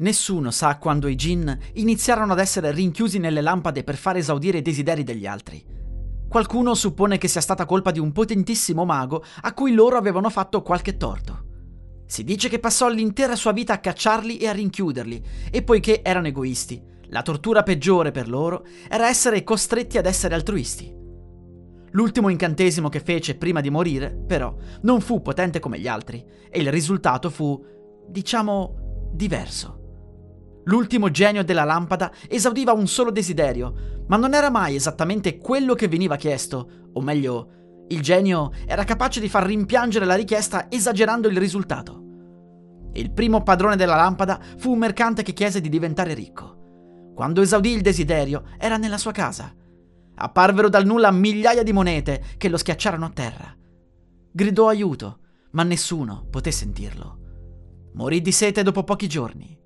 Nessuno sa quando i Jin iniziarono ad essere rinchiusi nelle lampade per far esaudire i desideri degli altri. Qualcuno suppone che sia stata colpa di un potentissimo mago a cui loro avevano fatto qualche torto. Si dice che passò l'intera sua vita a cacciarli e a rinchiuderli, e poiché erano egoisti, la tortura peggiore per loro era essere costretti ad essere altruisti. L'ultimo incantesimo che fece prima di morire, però, non fu potente come gli altri, e il risultato fu, diciamo, diverso. L'ultimo genio della lampada esaudiva un solo desiderio, ma non era mai esattamente quello che veniva chiesto, o meglio, il genio era capace di far rimpiangere la richiesta esagerando il risultato. Il primo padrone della lampada fu un mercante che chiese di diventare ricco. Quando esaudì il desiderio, era nella sua casa. Apparvero dal nulla migliaia di monete che lo schiacciarono a terra. Gridò aiuto, ma nessuno poté sentirlo. Morì di sete dopo pochi giorni.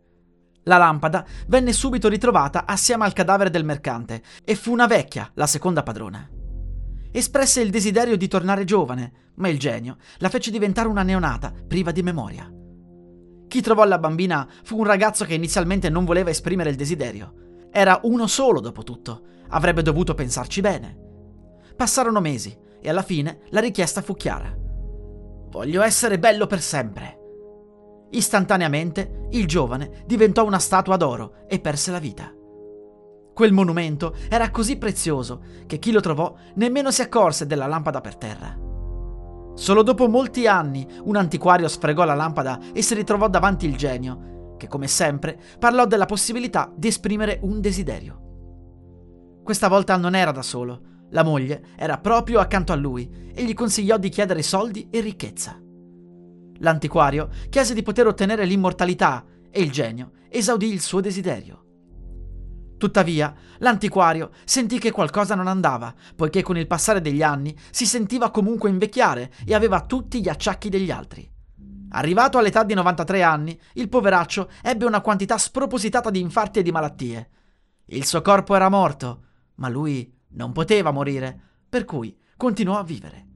La lampada venne subito ritrovata assieme al cadavere del mercante e fu una vecchia la seconda padrona. Espresse il desiderio di tornare giovane, ma il genio la fece diventare una neonata, priva di memoria. Chi trovò la bambina fu un ragazzo che inizialmente non voleva esprimere il desiderio. Era uno solo, dopo tutto. Avrebbe dovuto pensarci bene. Passarono mesi e alla fine la richiesta fu chiara. Voglio essere bello per sempre. Istantaneamente il giovane diventò una statua d'oro e perse la vita. Quel monumento era così prezioso che chi lo trovò nemmeno si accorse della lampada per terra. Solo dopo molti anni un antiquario sfregò la lampada e si ritrovò davanti il genio, che come sempre parlò della possibilità di esprimere un desiderio. Questa volta non era da solo, la moglie era proprio accanto a lui e gli consigliò di chiedere soldi e ricchezza. L'antiquario chiese di poter ottenere l'immortalità e il genio esaudì il suo desiderio. Tuttavia, l'antiquario sentì che qualcosa non andava, poiché con il passare degli anni si sentiva comunque invecchiare e aveva tutti gli acciacchi degli altri. Arrivato all'età di 93 anni, il poveraccio ebbe una quantità spropositata di infarti e di malattie. Il suo corpo era morto, ma lui non poteva morire, per cui continuò a vivere.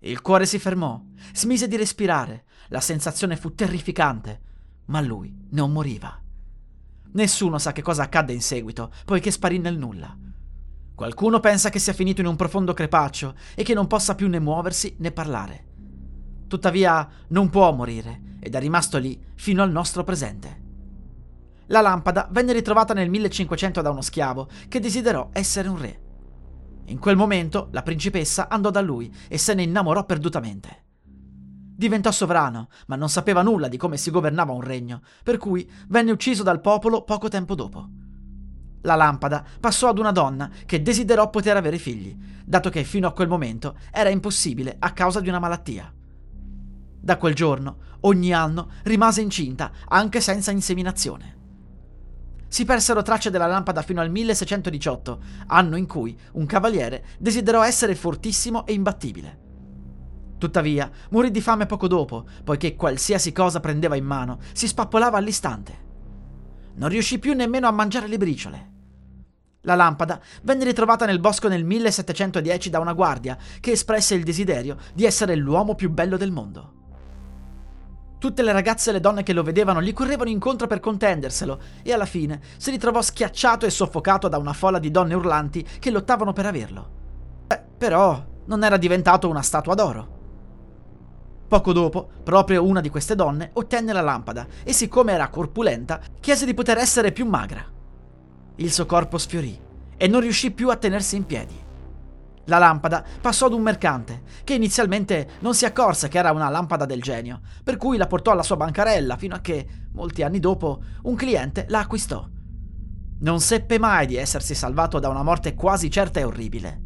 Il cuore si fermò, smise di respirare, la sensazione fu terrificante, ma lui non moriva. Nessuno sa che cosa accadde in seguito, poiché sparì nel nulla. Qualcuno pensa che sia finito in un profondo crepaccio e che non possa più né muoversi né parlare. Tuttavia non può morire ed è rimasto lì fino al nostro presente. La lampada venne ritrovata nel 1500 da uno schiavo che desiderò essere un re. In quel momento la principessa andò da lui e se ne innamorò perdutamente. Diventò sovrano, ma non sapeva nulla di come si governava un regno, per cui venne ucciso dal popolo poco tempo dopo. La lampada passò ad una donna che desiderò poter avere figli, dato che fino a quel momento era impossibile a causa di una malattia. Da quel giorno, ogni anno, rimase incinta, anche senza inseminazione. Si persero tracce della lampada fino al 1618, anno in cui un cavaliere desiderò essere fortissimo e imbattibile. Tuttavia, morì di fame poco dopo, poiché qualsiasi cosa prendeva in mano si spappolava all'istante. Non riuscì più nemmeno a mangiare le briciole. La lampada venne ritrovata nel bosco nel 1710 da una guardia che espresse il desiderio di essere l'uomo più bello del mondo. Tutte le ragazze e le donne che lo vedevano gli correvano incontro per contenderselo e alla fine si ritrovò schiacciato e soffocato da una folla di donne urlanti che lottavano per averlo. Beh, però non era diventato una statua d'oro. Poco dopo, proprio una di queste donne ottenne la lampada e siccome era corpulenta, chiese di poter essere più magra. Il suo corpo sfiorì e non riuscì più a tenersi in piedi. La lampada passò ad un mercante, che inizialmente non si accorse che era una lampada del genio, per cui la portò alla sua bancarella fino a che, molti anni dopo, un cliente la acquistò. Non seppe mai di essersi salvato da una morte quasi certa e orribile.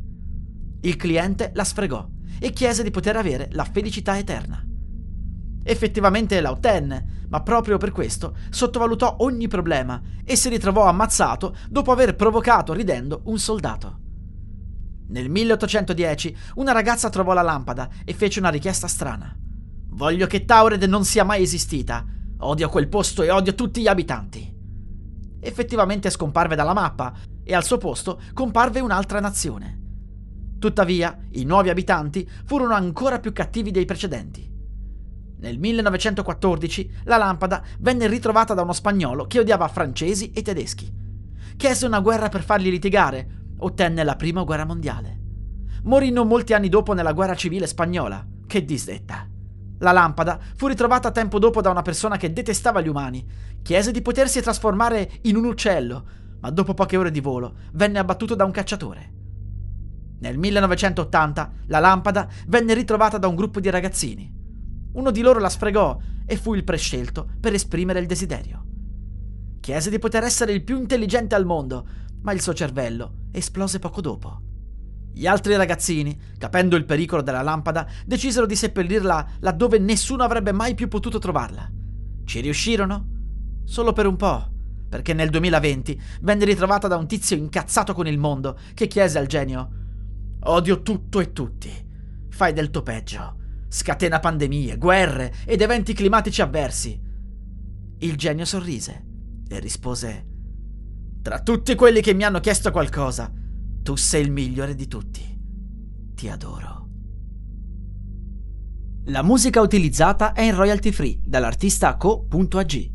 Il cliente la sfregò e chiese di poter avere la felicità eterna. Effettivamente la ottenne, ma proprio per questo sottovalutò ogni problema e si ritrovò ammazzato dopo aver provocato ridendo un soldato. Nel 1810 una ragazza trovò la lampada e fece una richiesta strana. Voglio che Taured non sia mai esistita. Odio quel posto e odio tutti gli abitanti. Effettivamente scomparve dalla mappa e al suo posto comparve un'altra nazione. Tuttavia, i nuovi abitanti furono ancora più cattivi dei precedenti. Nel 1914 la lampada venne ritrovata da uno spagnolo che odiava francesi e tedeschi. Chiese una guerra per farli litigare, ottenne la prima guerra mondiale. Morì non molti anni dopo nella guerra civile spagnola. Che disdetta! La lampada fu ritrovata tempo dopo da una persona che detestava gli umani. Chiese di potersi trasformare in un uccello, ma dopo poche ore di volo venne abbattuto da un cacciatore. Nel 1980 la lampada venne ritrovata da un gruppo di ragazzini. Uno di loro la sfregò e fu il prescelto per esprimere il desiderio. Chiese di poter essere il più intelligente al mondo, ma il suo cervello esplose poco dopo. Gli altri ragazzini, capendo il pericolo della lampada, decisero di seppellirla laddove nessuno avrebbe mai più potuto trovarla. Ci riuscirono? Solo per un po', perché nel 2020 venne ritrovata da un tizio incazzato con il mondo che chiese al genio: Odio tutto e tutti. Fai del tuo peggio. Scatena pandemie, guerre ed eventi climatici avversi. Il genio sorrise e rispose: Tra tutti quelli che mi hanno chiesto qualcosa, tu sei il migliore di tutti. Ti adoro. La musica utilizzata è in royalty free dall'artista co.ag.